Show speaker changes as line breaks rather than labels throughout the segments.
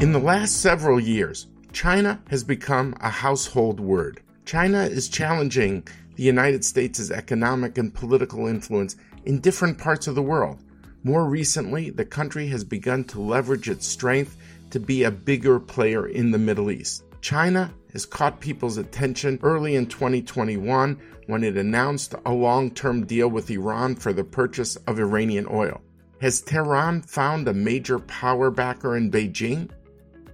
In the last several years, China has become a household word. China is challenging the United States' economic and political influence in different parts of the world. More recently, the country has begun to leverage its strength to be a bigger player in the Middle East. China has caught people's attention early in 2021 when it announced a long term deal with Iran for the purchase of Iranian oil. Has Tehran found a major power backer in Beijing?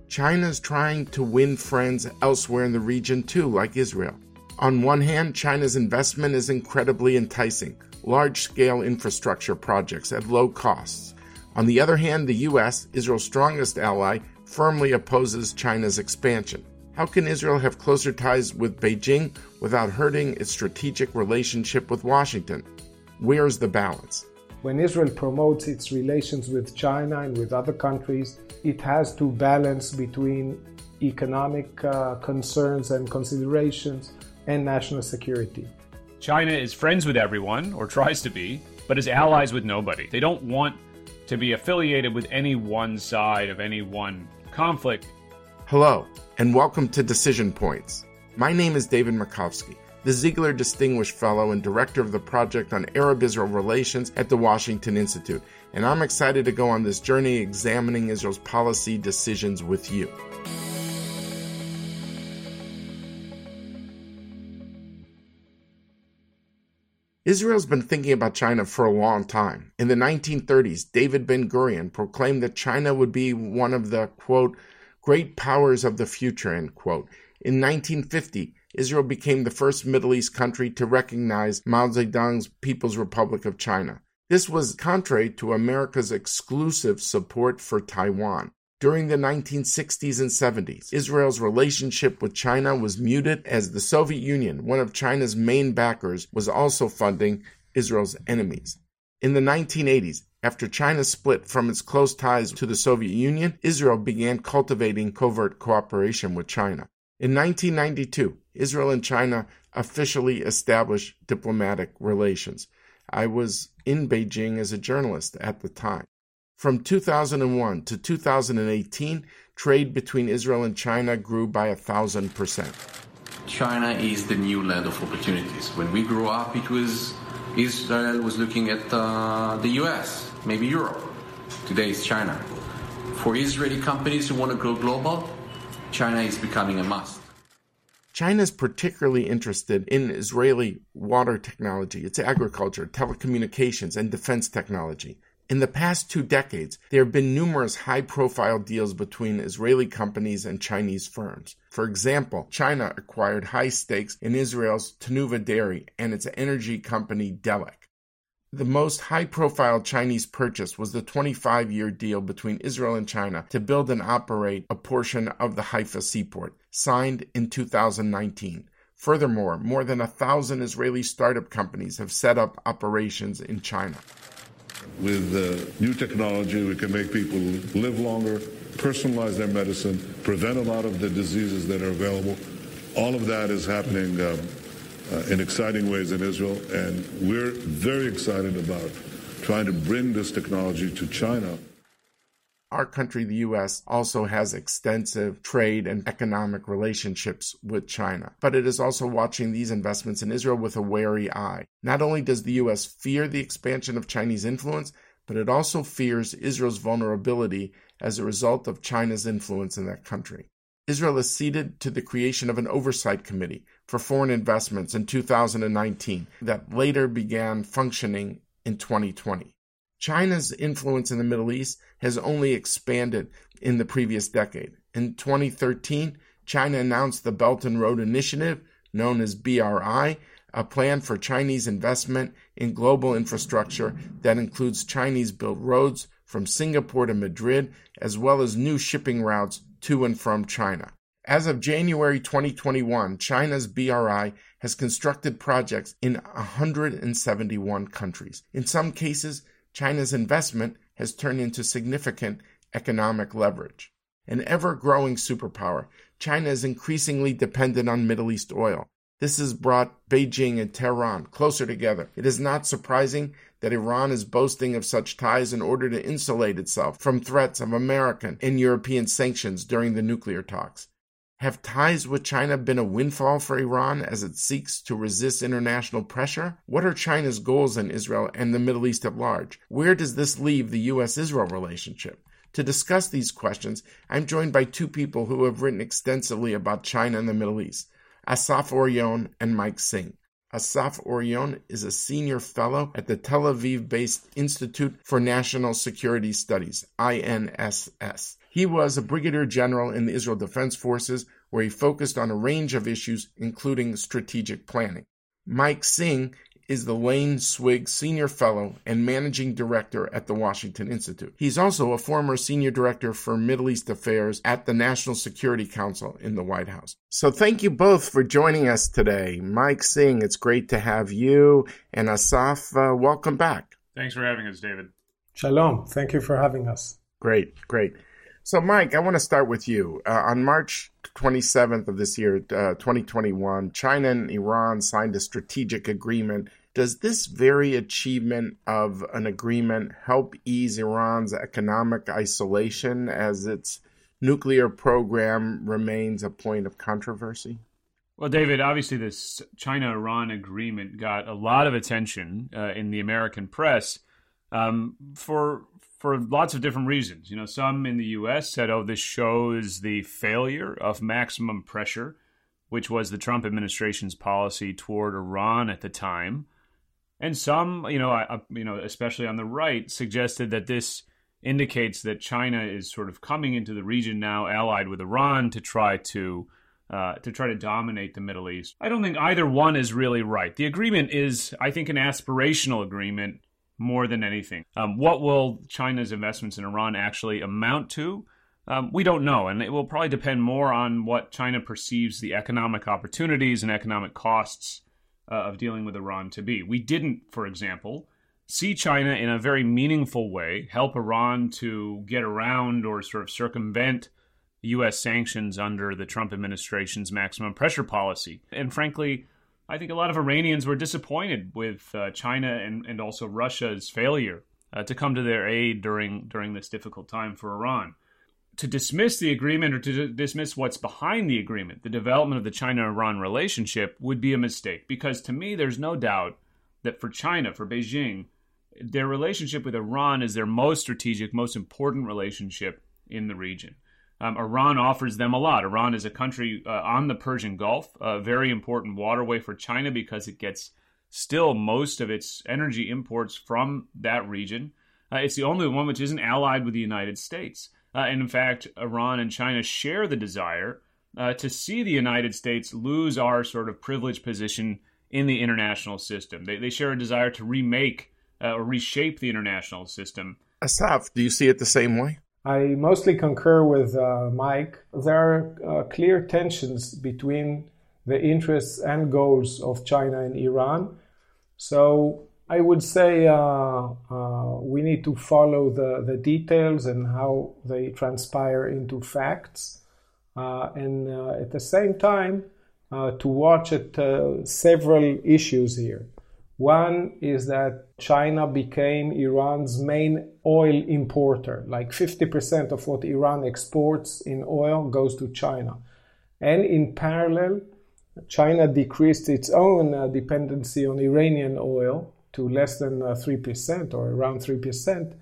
China's trying to win friends elsewhere in the region too, like Israel. On one hand, China's investment is incredibly enticing large scale infrastructure projects at low costs. On the other hand, the U.S., Israel's strongest ally, firmly opposes China's expansion. How can Israel have closer ties with Beijing without hurting its strategic relationship with Washington? Where's the balance?
When Israel promotes its relations with China and with other countries, it has to balance between economic uh, concerns and considerations and national security.
China is friends with everyone, or tries to be, but is allies with nobody. They don't want to be affiliated with any one side of any one conflict.
Hello, and welcome to Decision Points. My name is David Makovsky the Ziegler Distinguished Fellow and Director of the Project on Arab Israel Relations at the Washington Institute, and I'm excited to go on this journey examining Israel's policy decisions with you. Israel's been thinking about China for a long time. In the 1930s, David Ben Gurion proclaimed that China would be one of the, quote, great powers of the future, end quote. In 1950, Israel became the first Middle East country to recognize Mao Zedong's People's Republic of China. This was contrary to America's exclusive support for Taiwan. During the 1960s and 70s, Israel's relationship with China was muted as the Soviet Union, one of China's main backers, was also funding Israel's enemies. In the 1980s, after China split from its close ties to the Soviet Union, Israel began cultivating covert cooperation with China. In 1992, Israel and China officially established diplomatic relations. I was in Beijing as a journalist at the time. From 2001 to 2018, trade between Israel and China grew by a thousand percent.
China is the new land of opportunities. When we grew up, it was Israel was looking at uh, the US, maybe Europe. Today it's China. For Israeli companies who want to go global, China is becoming a must.
China is particularly interested in Israeli water technology, its agriculture, telecommunications, and defense technology. In the past two decades, there have been numerous high profile deals between Israeli companies and Chinese firms. For example, China acquired high stakes in Israel's Tnuva Dairy and its energy company Delek. The most high profile Chinese purchase was the 25 year deal between Israel and China to build and operate a portion of the Haifa seaport, signed in 2019. Furthermore, more than a thousand Israeli startup companies have set up operations in China.
With uh, new technology, we can make people live longer, personalize their medicine, prevent a lot of the diseases that are available. All of that is happening um, uh, in exciting ways in Israel, and we're very excited about trying to bring this technology to China.
Our country, the U.S., also has extensive trade and economic relationships with China, but it is also watching these investments in Israel with a wary eye. Not only does the U.S. fear the expansion of Chinese influence, but it also fears Israel's vulnerability as a result of China's influence in that country. Israel has ceded to the creation of an oversight committee for foreign investments in 2019 that later began functioning in 2020. China's influence in the Middle East has only expanded in the previous decade. In 2013, China announced the Belt and Road Initiative, known as BRI, a plan for Chinese investment in global infrastructure that includes Chinese built roads from Singapore to Madrid, as well as new shipping routes to and from China. As of January 2021, China's BRI has constructed projects in 171 countries. In some cases, China's investment has turned into significant economic leverage. An ever growing superpower, China is increasingly dependent on Middle East oil. This has brought Beijing and Tehran closer together. It is not surprising that Iran is boasting of such ties in order to insulate itself from threats of American and European sanctions during the nuclear talks. Have ties with China been a windfall for Iran as it seeks to resist international pressure? What are China's goals in Israel and the Middle East at large? Where does this leave the U.S. Israel relationship? To discuss these questions, I'm joined by two people who have written extensively about China and the Middle East Assaf Orion and Mike Singh. Assaf Orion is a senior fellow at the Tel Aviv based Institute for National Security Studies, INSS. He was a brigadier general in the Israel Defense Forces, where he focused on a range of issues, including strategic planning. Mike Singh is the Lane Swig Senior Fellow and Managing Director at the Washington Institute. He's also a former Senior Director for Middle East Affairs at the National Security Council in the White House. So thank you both for joining us today. Mike Singh, it's great to have you, and Assaf, uh, welcome back.
Thanks for having us, David.
Shalom. Thank you for having us.
Great, great. So, Mike, I want to start with you. Uh, on March 27th of this year, uh, 2021, China and Iran signed a strategic agreement. Does this very achievement of an agreement help ease Iran's economic isolation as its nuclear program remains a point of controversy?
Well, David, obviously, this China Iran agreement got a lot of attention uh, in the American press um, for for lots of different reasons. You know, some in the U.S. said, "Oh, this shows the failure of maximum pressure," which was the Trump administration's policy toward Iran at the time. And some, you know, I, you know, especially on the right, suggested that this indicates that China is sort of coming into the region now, allied with Iran, to try to uh, to try to dominate the Middle East. I don't think either one is really right. The agreement is, I think, an aspirational agreement more than anything. Um, what will China's investments in Iran actually amount to? Um, we don't know, and it will probably depend more on what China perceives the economic opportunities and economic costs uh, of dealing with Iran to be. We didn't, for example, see China in a very meaningful way help Iran to get around or sort of circumvent U.S. sanctions under the Trump administration's maximum pressure policy. And frankly, I think a lot of Iranians were disappointed with uh, China and, and also Russia's failure uh, to come to their aid during during this difficult time for Iran. To dismiss the agreement or to dismiss what's behind the agreement, the development of the China Iran relationship, would be a mistake because to me, there's no doubt that for China, for Beijing, their relationship with Iran is their most strategic, most important relationship in the region. Um, Iran offers them a lot. Iran is a country uh, on the Persian Gulf, a very important waterway for China because it gets still most of its energy imports from that region. Uh, it's the only one which isn't allied with the United States. Uh, and in fact, Iran and China share the desire uh, to see the United States lose our sort of privileged position in the international system. They, they share a desire to remake uh, or reshape the international system.
Assaf, do you see it the same way?
I mostly concur with uh, Mike. There are uh, clear tensions between the interests and goals of China and Iran. So I would say uh, uh we need to follow the, the details and how they transpire into facts. Uh, and uh, at the same time, to watch at several issues here. One is that China became Iran's main oil importer. Like 50% of what Iran exports in oil goes to China. And in parallel, China decreased its own uh, dependency on Iranian oil to less than uh, 3% or around 3%.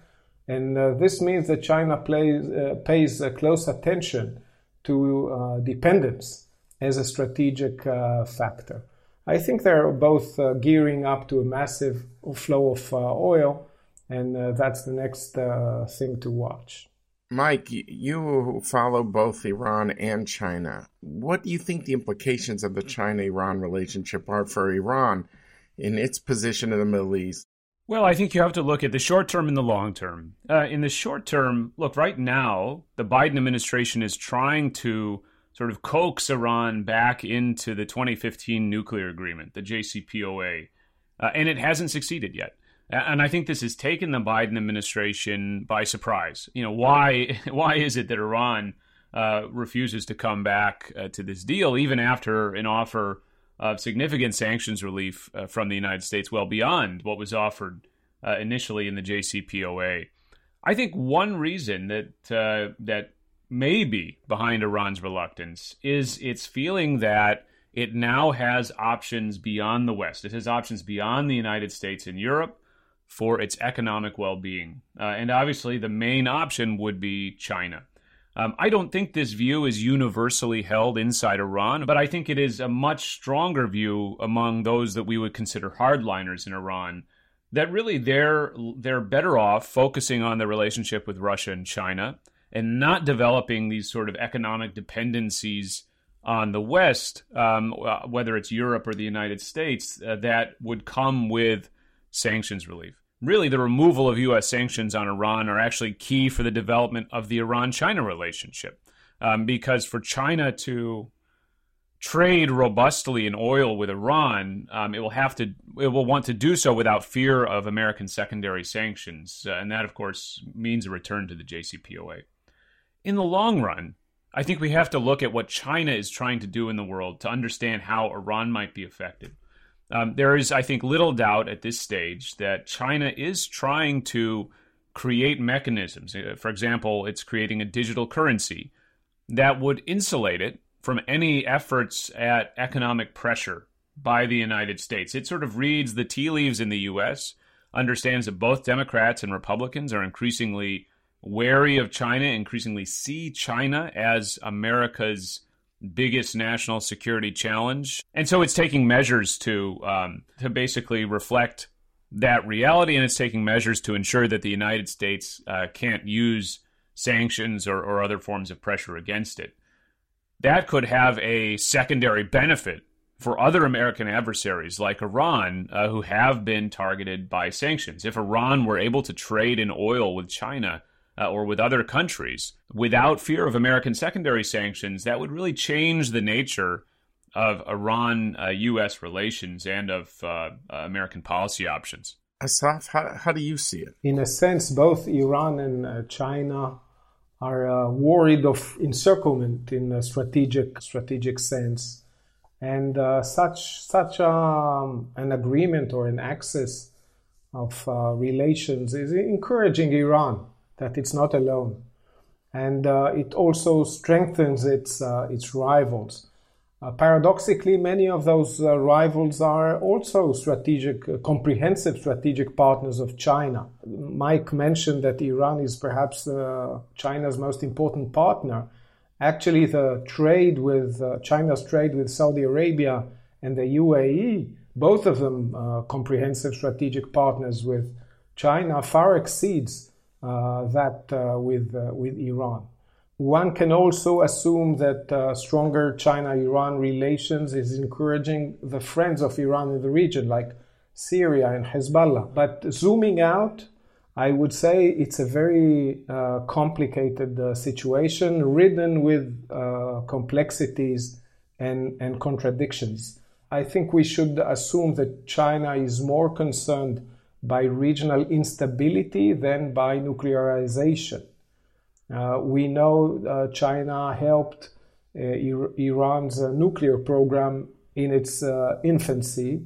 And uh, this means that China plays, uh, pays close attention to uh, dependence as a strategic uh, factor. I think they're both uh, gearing up to a massive flow of uh, oil, and uh, that's the next uh, thing to watch.
Mike, you follow both Iran and China. What do you think the implications of the China Iran relationship are for Iran in its position in the Middle East?
Well, I think you have to look at the short term and the long term. Uh, in the short term, look, right now, the Biden administration is trying to sort of coax Iran back into the 2015 nuclear agreement, the JCPOA, uh, and it hasn't succeeded yet. And I think this has taken the Biden administration by surprise. You know, why why is it that Iran uh, refuses to come back uh, to this deal even after an offer of significant sanctions relief uh, from the United States, well beyond what was offered uh, initially in the JCPOA. I think one reason that uh, that may be behind Iran's reluctance is its feeling that it now has options beyond the West. It has options beyond the United States and Europe for its economic well being. Uh, and obviously, the main option would be China. Um, I don't think this view is universally held inside Iran, but I think it is a much stronger view among those that we would consider hardliners in Iran. That really they're they're better off focusing on the relationship with Russia and China and not developing these sort of economic dependencies on the West, um, uh, whether it's Europe or the United States, uh, that would come with sanctions relief. Really, the removal of U.S. sanctions on Iran are actually key for the development of the Iran China relationship. Um, because for China to trade robustly in oil with Iran, um, it will have to it will want to do so without fear of American secondary sanctions, uh, and that, of course, means a return to the JCPOA. In the long run, I think we have to look at what China is trying to do in the world to understand how Iran might be affected. Um, there is, I think, little doubt at this stage that China is trying to create mechanisms. Uh, for example, it's creating a digital currency that would insulate it from any efforts at economic pressure by the United States. It sort of reads the tea leaves in the U.S., understands that both Democrats and Republicans are increasingly wary of China, increasingly see China as America's biggest national security challenge, and so it's taking measures to um, to basically reflect that reality, and it's taking measures to ensure that the United States uh, can't use sanctions or, or other forms of pressure against it. That could have a secondary benefit for other American adversaries like Iran, uh, who have been targeted by sanctions. If Iran were able to trade in oil with China, uh, or with other countries without fear of American secondary sanctions, that would really change the nature of Iran uh, U.S. relations and of uh, uh, American policy options.
Assaf, how, how do you see it?
In a sense, both Iran and uh, China are uh, worried of encirclement in a strategic strategic sense, and such such um, an agreement or an access of relations is encouraging Iran that it's not alone. And uh, it also strengthens its, uh, its rivals. Uh, paradoxically, many of those uh, rivals are also strategic, uh, comprehensive strategic partners of China. Mike mentioned that Iran is perhaps uh, China's most important partner. Actually, the trade with China's trade with Saudi Arabia and the UAE, both of them comprehensive strategic partners with China, far exceeds that uh, with, uh, with Iran. One can also assume that stronger China Iran relations is encouraging the friends of Iran in the region, like Syria and Hezbollah. But zooming out, I would say it's a very uh, complicated uh, situation, ridden with uh, complexities and, and contradictions. I think we should assume that China is more concerned by regional instability than by nuclearization. Uh, we know uh, China helped uh, Iran's uh, nuclear program in its uh, infancy.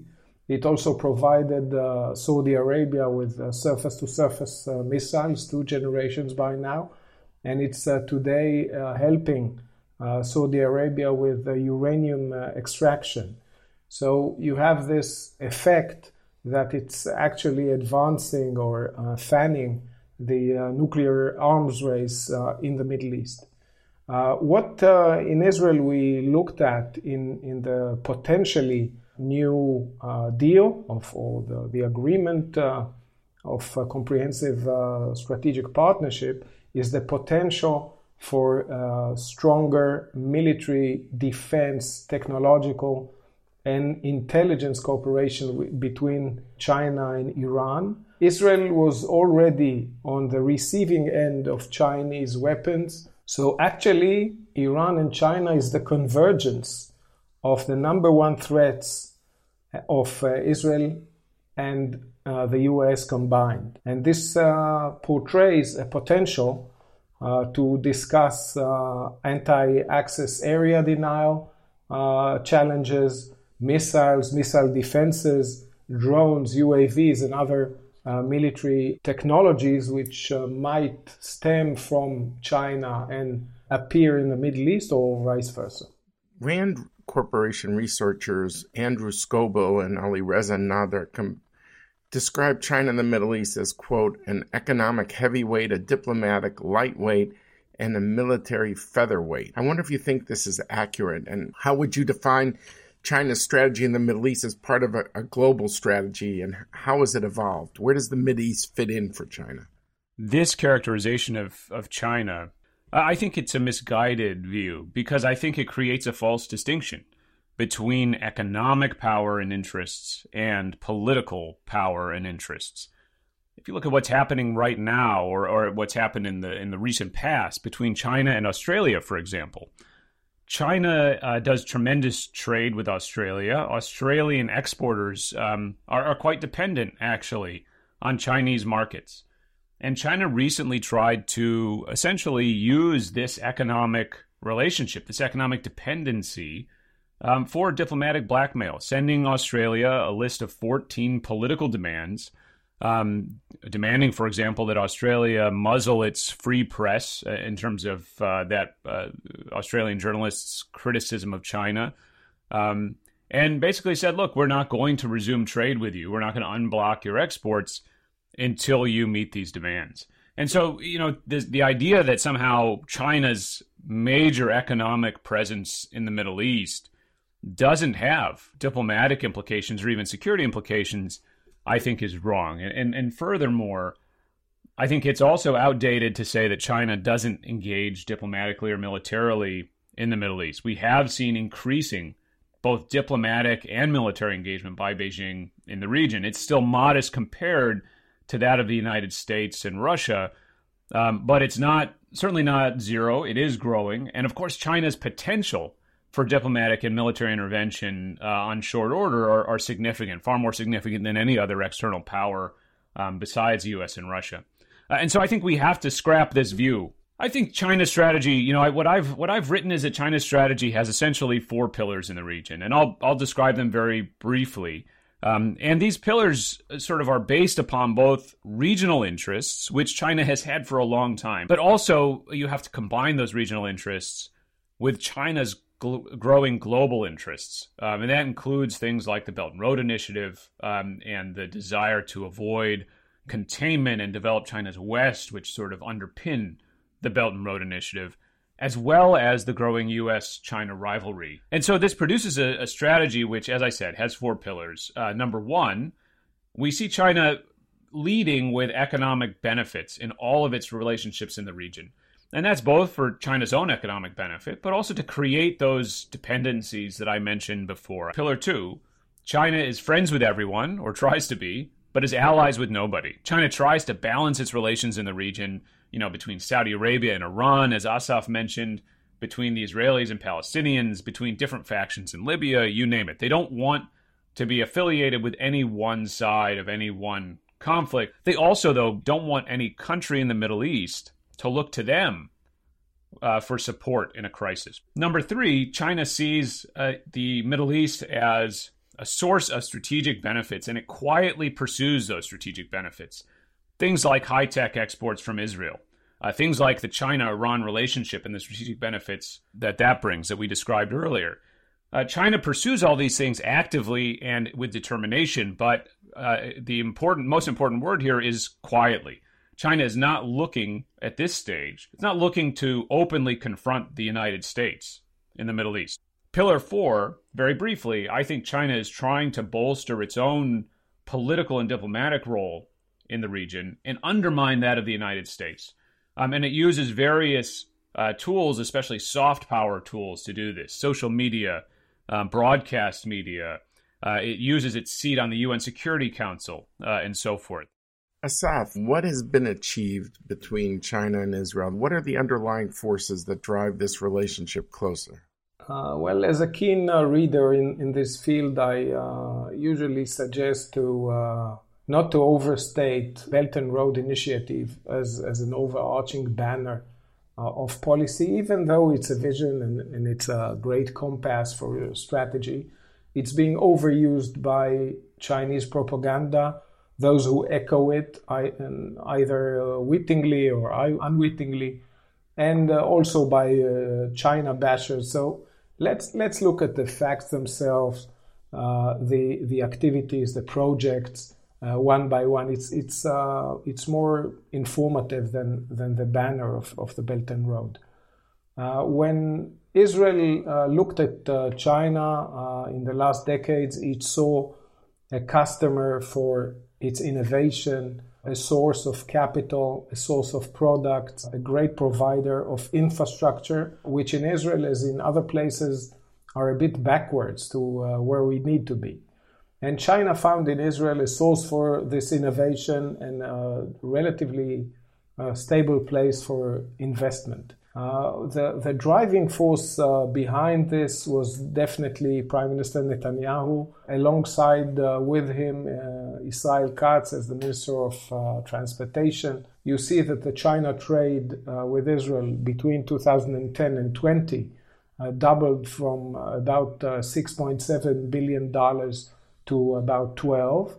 It also provided uh, Saudi Arabia with surface to surface missiles, two generations by now. And it's today helping Saudi Arabia with uranium extraction. So you have this effect that it's actually advancing or uh, fanning the uh, nuclear arms race uh, in the Middle East. Uh, what uh, in Israel we looked at in, in the potentially new uh, deal of or the, the agreement of comprehensive strategic partnership is the potential for stronger military defense technological and intelligence cooperation between China and Iran. Israel was already on the receiving end of Chinese weapons. So actually, Iran and China is the convergence of the number one threats of uh, Israel and uh, the US combined. And this uh, portrays a potential uh, to discuss uh, anti access area denial uh, challenges, missiles, missile defenses, drones, UAVs, and other uh, military technologies which uh, might stem from China and appear in the Middle East or vice versa.
Rand Corporation researchers Andrew Scobell and Alireza Nader com- describe China and the Middle East as, quote, an economic heavyweight, a diplomatic lightweight, and a military featherweight. I wonder if you think this is accurate, and how would you define China's strategy in the Middle East as part of a, a global strategy, and how has it evolved? Where does the Middle East fit in for China?
This characterization of, of China, I think it's a misguided view because I think it creates a false distinction between economic power and interests and political power and interests. If you look at what's happening right now, or, or what's happened in the in the recent past between China and Australia, for example, China uh, does tremendous trade with Australia. Australian exporters um, are, are quite dependent, actually, on Chinese markets. And China recently tried to essentially use this economic relationship, this economic dependency, um, for diplomatic blackmail, sending Australia a list of 14 political demands, um, demanding, for example, that Australia muzzle its free press uh, in terms of uh, that uh, Australian journalists' criticism of China. Um, and basically said, look, we're not going to resume trade with you. We're not going to unblock your exports until you meet these demands. And so, you know, the, the idea that somehow China's major economic presence in the Middle East doesn't have diplomatic implications or even security implications, I think is wrong. And, and, and furthermore, I think it's also outdated to say that China doesn't engage diplomatically or militarily in the Middle East. We have seen increasing both diplomatic and military engagement by Beijing in the region. It's still modest compared to that of the United States and Russia, um, but it's not certainly not zero. It is growing, and of course, China's potential for diplomatic and military intervention uh, on short order are, are, significant, far more significant than any other external power um, besides the U.S. and Russia. Uh, and so I think we have to scrap this view. I think China's strategy, you know, what I've what I've written is that China's strategy has essentially four pillars in the region, and I'll I'll describe them very briefly. Um, and these pillars uh, sort of are based upon both regional interests, which China has had for a long time, but also you have to combine those regional interests with China's gl- growing global interests. Um, and that includes things like the Belt and Road Initiative um, and the desire to avoid containment and develop China's West, which sort of underpin the Belt and Road Initiative, as well as the growing US China rivalry. And so this produces a, a, strategy which, as I said, has four pillars. Uh, number one, we see China leading with economic benefits in all of its relationships in the region. And that's both for China's own economic benefit, but also to create those dependencies that I mentioned before. Pillar two China is friends with everyone, or tries to be, but is allies with nobody. China tries to balance its relations in the region, you know, between Saudi Arabia and Iran, as Assaf mentioned, between the Israelis and Palestinians, between different factions in Libya, you name it. They don't want to be affiliated with any one side of any one conflict. They also, though, don't want any country in the Middle East to look to them uh, for support in a crisis. Number three, China sees uh, the Middle East as a source of strategic benefits, and it quietly pursues those strategic benefits. Things like high tech exports from Israel, uh, things like the China Iran relationship and the strategic benefits that that brings that we described earlier. Uh, China pursues all these things actively and with determination, but uh, the important, most important word here is quietly. China is not looking at this stage, it's not looking to openly confront the United States in the Middle East. Pillar four, very briefly, I think China is trying to bolster its own political and diplomatic role in the region and undermine that of the United States. Um, and it uses various uh, tools, especially soft power tools, to do this social media, um, broadcast media. Uh, it uses its seat on the UN Security Council uh, and so forth.
Assaf, what has been achieved between China and Israel? What are the underlying forces that drive this relationship closer?
Uh, well, as a keen uh, reader in, in this field, I uh, usually suggest to uh, not to overstate Belt and Road Initiative as, as an overarching banner uh, of policy, even though it's a vision and, and it's a great compass for strategy. It's being overused by Chinese propaganda, those who echo it either uh, wittingly or unwittingly, and uh, also by uh, China bashers. So let's let's look at the facts themselves, the the activities, the projects, uh, one by one. It's it's uh, it's more informative than than the banner of, of the Belt and Road. Uh, when Israel looked at China in the last decades, it saw a customer for its innovation, a source of capital, a source of products, a great provider of infrastructure, which in Israel, as in other places, are a bit backwards to uh, where we need to be. And China found in Israel a source for this innovation and a relatively uh, stable place for investment. Uh, the, the driving force uh, behind this was definitely Prime Minister Netanyahu, alongside uh, with him uh, Israel Katz as the Minister of uh, Transportation. You see that the China trade with Israel between 2010 and 20 doubled from about $6.7 billion to about 12.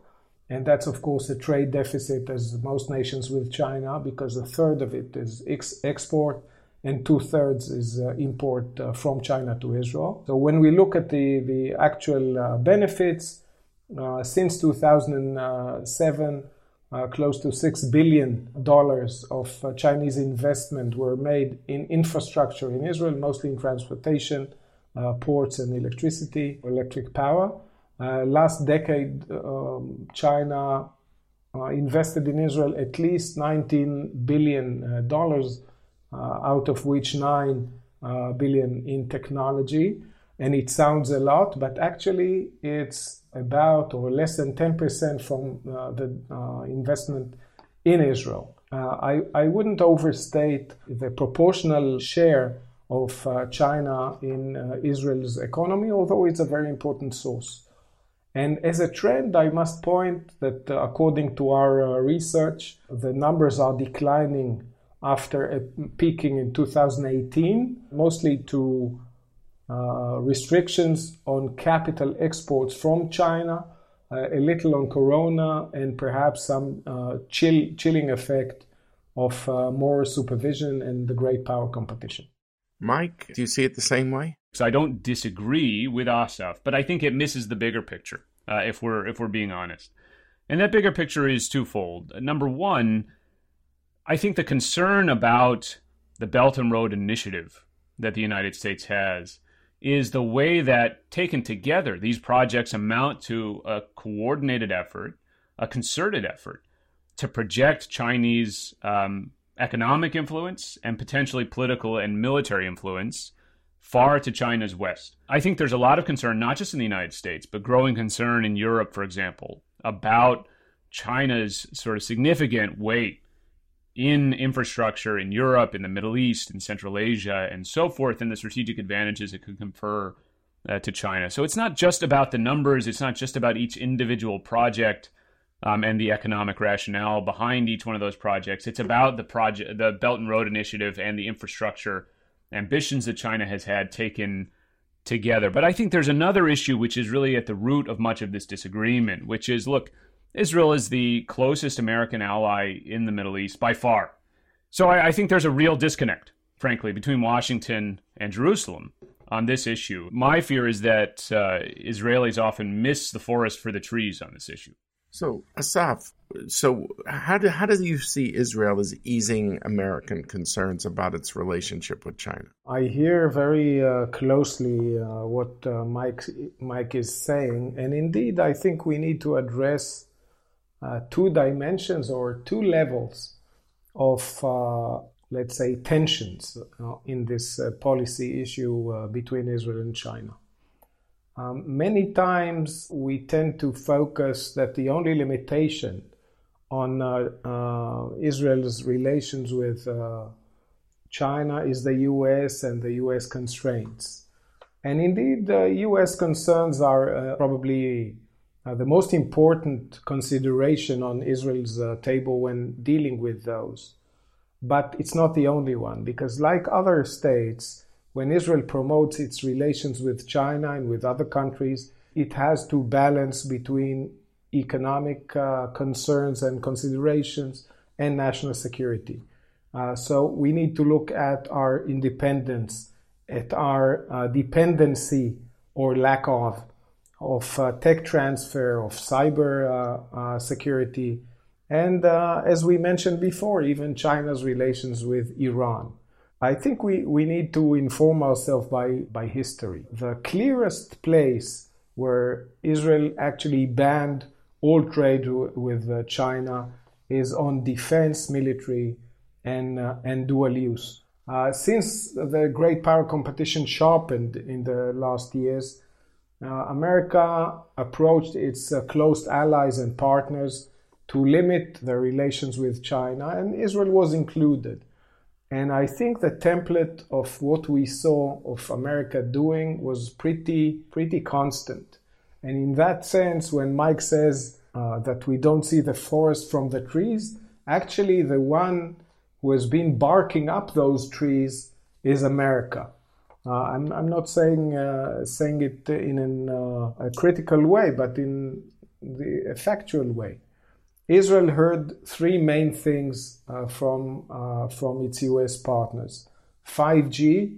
And that's, of course, a trade deficit, as most nations with China, because a third of it is ex- export and two thirds is uh, import uh, from China to Israel. So when we look at the, the actual uh, benefits, uh, since 2007, uh, close to $6 billion of uh, Chinese investment were made in infrastructure in Israel, mostly in transportation, ports, and electricity, electric power. last decade, um, China invested in Israel at least $19 billion out of which 9 uh, billion in technology. And it sounds a lot, but actually it's about or less than 10% from uh, the investment in Israel. I, I wouldn't overstate the proportional share of uh, China in uh, Israel's economy, although it's a very important source. And as a trend, I must point that uh, according to our research, the numbers are declining after peaking in 2018, mostly to uh, restrictions on capital exports from China, uh, a little on corona, and perhaps some uh, chill, chilling effect of uh, more supervision and the great power competition.
Mike, do you see it the same way?
So I don't disagree with Assaf, but I think it misses the bigger picture. Uh, if we're if we're being honest, and that bigger picture is twofold. Number one, I think the concern about the Belt and Road Initiative that the United States has is the way that taken together these projects amount to a coordinated effort, a concerted effort to project Chinese um, economic influence and potentially political and military influence far to China's west. I think there's a lot of concern, not just in the United States, but growing concern in Europe, for example, about China's sort of significant weight in infrastructure in Europe, in the Middle East, in Central Asia, and so forth, and the strategic advantages it could confer uh, to China. So it's not just about the numbers, it's not just about each individual project. Um, and the economic rationale behind each one of those projects. It's about the project, the Belt and Road Initiative, and the infrastructure ambitions that China has had taken together. But I think there's another issue which is really at the root of much of this disagreement, which is look, Israel is the closest American ally in the Middle East by far. So I, I think there's a real disconnect, frankly, between Washington and Jerusalem on this issue. My fear is that uh, Israelis often miss the forest for the trees on this issue.
So, Assaf, so how do how do you see Israel as easing American concerns about its relationship with China?
I hear very uh, closely uh, what uh, Mike Mike is saying, and indeed, I think we need to address uh, two dimensions or two levels of, uh, let's say, tensions uh, in this uh, policy issue uh, between Israel and China. Um, many times we tend to focus that the only limitation on uh, Israel's relations with China is the US and the US constraints. And indeed, the US concerns are probably uh, the most important consideration on Israel's uh, table when dealing with those. But it's not the only one, because like other states, when Israel promotes its relations with China and with other countries, it has to balance between economic uh, concerns and considerations and national security. Uh, so we need to look at our independence, at our uh, dependency or lack of of uh, tech transfer, of cyber uh, uh, security, and uh, as we mentioned before, even China's relations with Iran. I think we, we need to inform ourselves by, by history. The clearest place where Israel actually banned all trade w- with uh, China is on defense, military, and, uh, and dual use. since the great power competition sharpened in the last years, uh, America approached its uh, close allies and partners to limit their relations with China, and Israel was included. And I think the template of what we saw of America doing was pretty, pretty constant. And in that sense, when Mike says uh, that we don't see the forest from the trees, actually, the one who has been barking up those trees is America. Uh, I'm, I'm not saying uh, saying it in an, uh, a critical way, but in the factual way. Israel heard three main things uh, from uh, from its U.S. partners: 5G,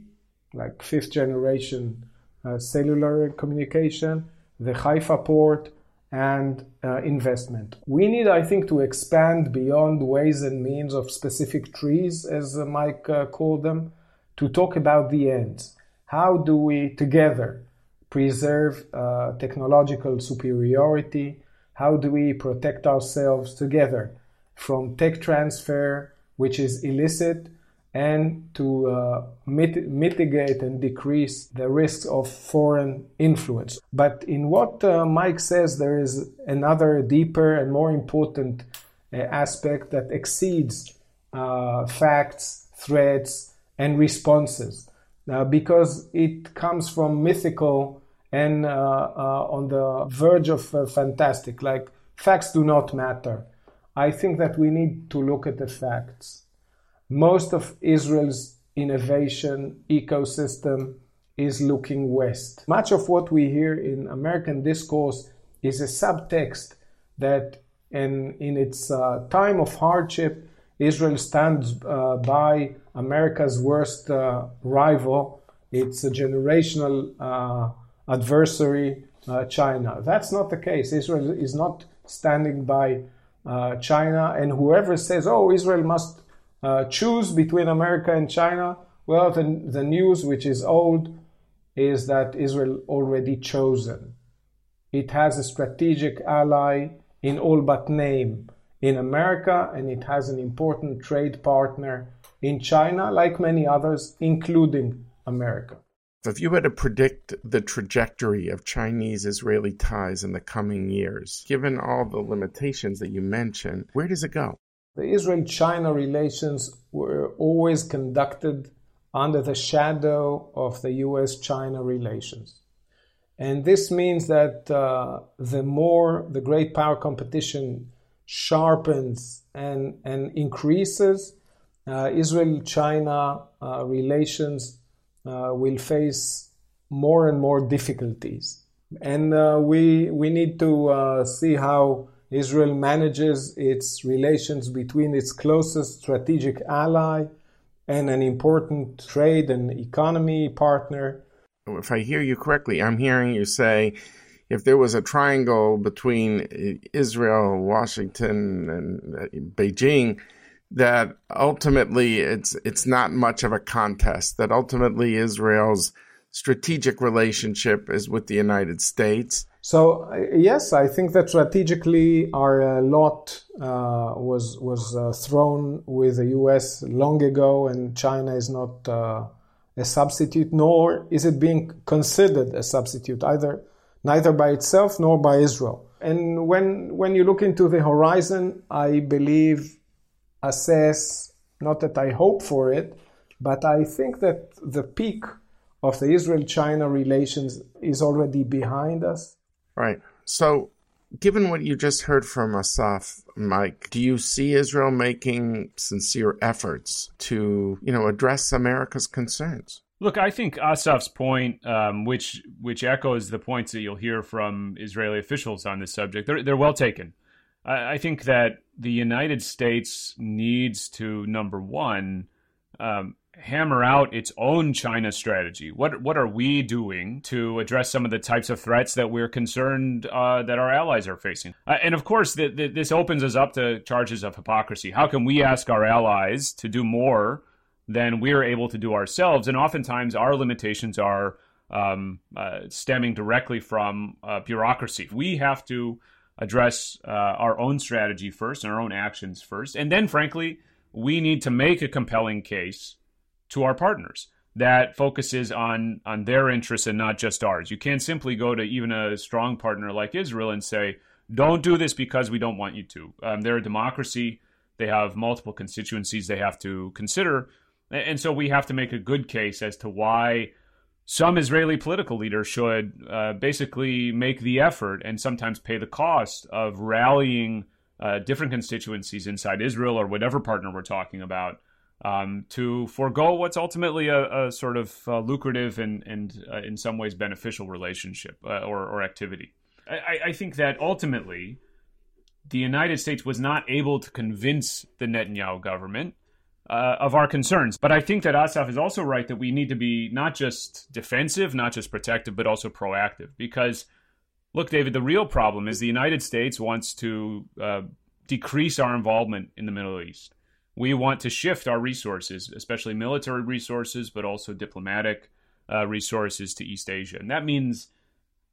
like fifth generation uh, cellular communication, the Haifa port, and investment. We need, I think, to expand beyond ways and means of specific trees, as Mike called them, to talk about the ends how do we together preserve uh, technological superiority? How do we protect ourselves together from tech transfer, which is illicit, and to uh, mit- mitigate and decrease the risks of foreign influence? But in what uh, Mike says, there is another deeper and more important uh, aspect that exceeds uh, facts, threats, and responses uh, because it comes from mythical and uh, uh, on the verge of uh, fantastic. Like facts do not matter. I think that we need to look at the facts. Most of Israel's innovation ecosystem is looking west. Much of what we hear in American discourse is a subtext that in, in its uh, time of hardship, Israel stands uh, by America's worst uh, rival. It's a generational uh, adversary, uh, China. That's not the case. Israel is not standing by uh, China, and whoever says, "Oh, Israel must uh, choose between America and China," well, the, the news, which is old, is that Israel already chosen. It has a strategic ally in all but name in America, and it has an important trade partner in China, like many others, including America.
If you were to predict the trajectory of Chinese Israeli ties in the coming years, given all the limitations that you mentioned, where does it go?
The Israel China relations were always conducted under the shadow of the US China relations. And this means that uh, the more the great power competition sharpens and, and increases, uh, Israel China uh, relations uh, will face more and more difficulties. And uh, we, we need to uh, see how Israel manages its relations between its closest strategic ally and an important trade and economy partner.
If I hear you correctly, I'm hearing you say if there was a triangle between Israel, Washington, and uh, Beijing, that ultimately it's it's not much of a contest. That ultimately Israel's strategic relationship is with the United States.
So uh, yes, I think that strategically our uh, lot uh, was was uh, thrown with the U.S. long ago, and China is not uh, a substitute, nor is it being considered a substitute either neither by itself nor by Israel. And when, when you look into the horizon, I believe, assess, not that I hope for it, but I think that the peak of the Israel China relations is already behind us.
Right. So, given what you just heard from Assaf, Mike, do you see Israel making sincere efforts to, you know, address America's concerns?
Look, I think Assaf's point, um, which which echoes the points that you'll hear from Israeli officials on this subject, they're they're well taken. I, I think that the United States needs to number one um, hammer out its own China strategy. What what are we doing to address some of the types of threats that we're concerned uh, that our allies are facing? Uh, and of course, the, the, this opens us up to charges of hypocrisy. How can we ask our allies to do more? Than we're able to do ourselves. And oftentimes, our limitations are um, uh, stemming directly from uh, bureaucracy. We have to address uh, our own strategy first and our own actions first. And then, frankly, we need to make a compelling case to our partners that focuses on on their interests and not just ours. You can't simply go to even a strong partner like Israel and say, "Don't do this because we don't want you to." Um, they're a democracy; they have multiple constituencies they have to consider. And so we have to make a good case as to why some Israeli political leaders should uh, basically make the effort and sometimes pay the cost of rallying uh, different constituencies inside Israel or whatever partner we're talking about um, to forego what's ultimately a, a sort of uh, lucrative and, and uh, in some ways beneficial relationship uh, or, or, activity. I, I think that ultimately the United States was not able to convince the Netanyahu government uh, of our concerns. But I think that Assaf is also right that we need to be not just defensive, not just protective, but also proactive. Because, look, David, the real problem is the United States wants to uh, decrease our involvement in the Middle East. We want to shift our resources, especially military resources, but also diplomatic uh, resources to East Asia. And that means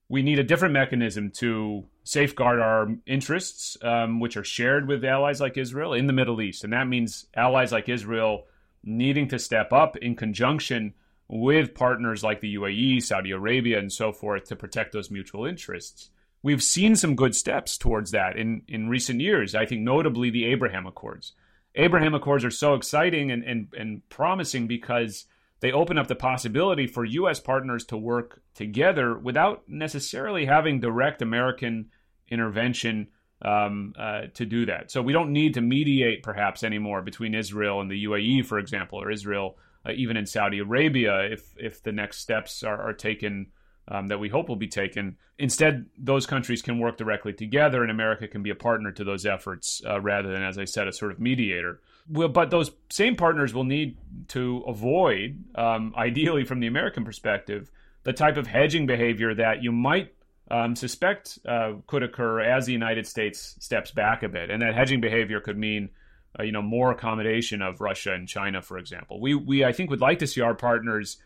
we need a different mechanism to safeguard our interests, um, which are shared with allies like Israel in the Middle East. And that means allies like Israel needing to step up in conjunction with partners like the UAE, Saudi Arabia, and so forth to protect those mutual interests. We've seen some good steps towards that in, in recent years. I think notably the Abraham Accords. Abraham Accords are so exciting and, and, and promising because they open up the possibility for U.S. partners to work together without necessarily having direct American intervention um, uh, to do that. So we don't need to mediate perhaps anymore between Israel and the UAE, for example, or Israel uh, even in Saudi Arabia if if the next steps are, are taken. Um, that we hope will be taken. Instead, those countries can work directly together, and America can be a partner to those efforts uh, rather than, as I said, a sort of mediator will, but those same partners will need to avoid, um, ideally from the American perspective, the type of hedging behavior that you might um, suspect uh, could occur as the United States steps back a bit, and that hedging behavior could mean, uh, you know, more accommodation of Russia and China, for example. We we I think would like to see our partners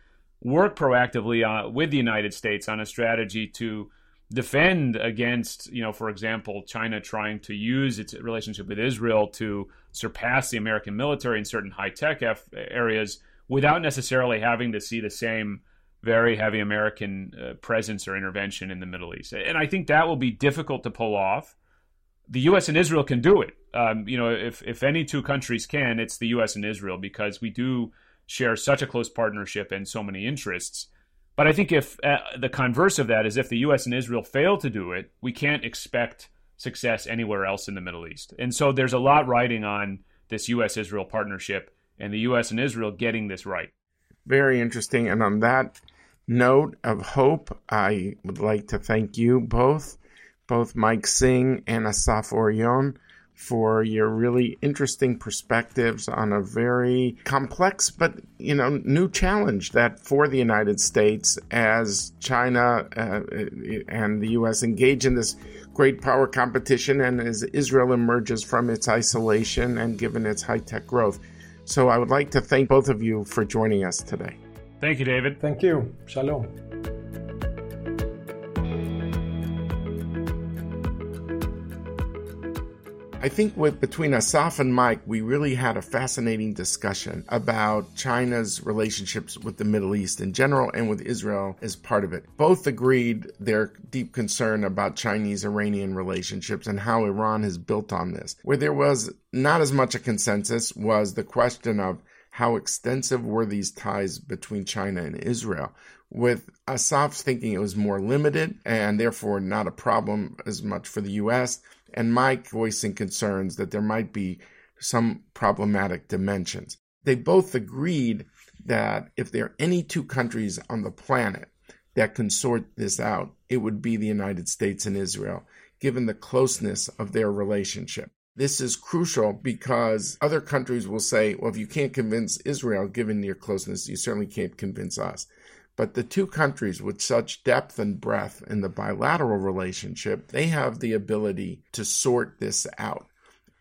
work proactively uh, with the United States on a strategy to defend against, you know, for example, China trying to use its relationship with Israel to surpass the American military in certain high tech areas without necessarily having to see the same very heavy American uh, presence or intervention in the Middle East. And I think that will be difficult to pull off. The U.S. and Israel can do it. Um, you know, if if any two countries can, it's the U.S. and Israel because we do share such a close partnership and so many interests. But I think if uh, the converse of that is if the U.S. and Israel fail to do it, we can't expect success anywhere else in the Middle East. And so there's a lot riding on this U.S. Israel partnership and the U.S. and Israel getting this right.
Very interesting. And on that note of hope, I would like to thank you both, both Mike Singh and Assaf Orion for your really interesting perspectives on a very complex but you know new challenge that for the United States as China uh, and the U.S. engage in this great power competition and as Israel emerges from its isolation and given its high tech growth. So I would like to thank both of you for joining us today.
Thank you, David.
Thank you. Shalom.
I think with between Assaf and Mike, we really had a fascinating discussion about China's relationships with the Middle East in general and with Israel as part of it. Both agreed their deep concern about Chinese Iranian relationships and how Iran has built on this. Where there was not as much a consensus was the question of how extensive were these ties between China and Israel. With Assaf's thinking it was more limited and therefore not a problem as much for the U.S and Mike voicing concerns that there might be some problematic dimensions. They both agreed that if there are any two countries on the planet that can sort this out, it would be the United States and Israel, given the closeness of their relationship. This is crucial because other countries will say, well, if you can't convince Israel, given your closeness, you certainly can't convince us. But the two countries with such depth and breadth in the bilateral relationship, they have the ability to sort this out.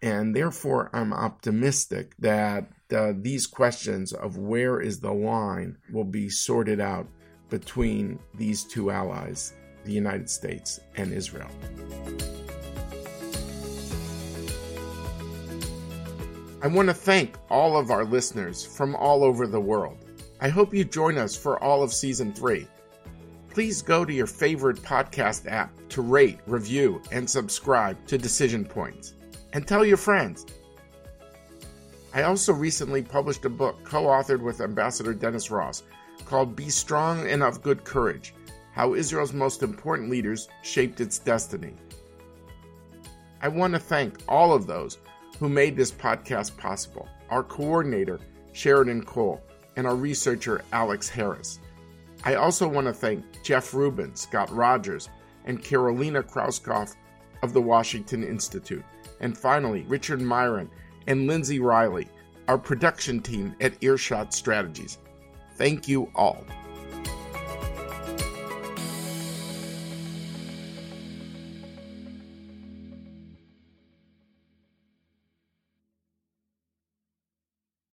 And therefore, I'm optimistic that uh, these questions of where is the line will be sorted out between these two allies, the United States and Israel. I want to thank all of our listeners from all over the world. I hope you join us for all of season three. Please go to your favorite podcast app to rate, review, and subscribe to Decision Points. And tell your friends. I also recently published a book co authored with Ambassador Dennis Ross called Be Strong and of Good Courage How Israel's Most Important Leaders Shaped Its Destiny. I want to thank all of those who made this podcast possible our coordinator, Sheridan Cole, and our researcher, Alex Harris. I also want to thank Jeff Rubin, Scott Rogers, and Carolina Krauskopf of the Washington Institute. And finally, Richard Myron and Lindsay Riley, our production team at Earshot Strategies. Thank you all.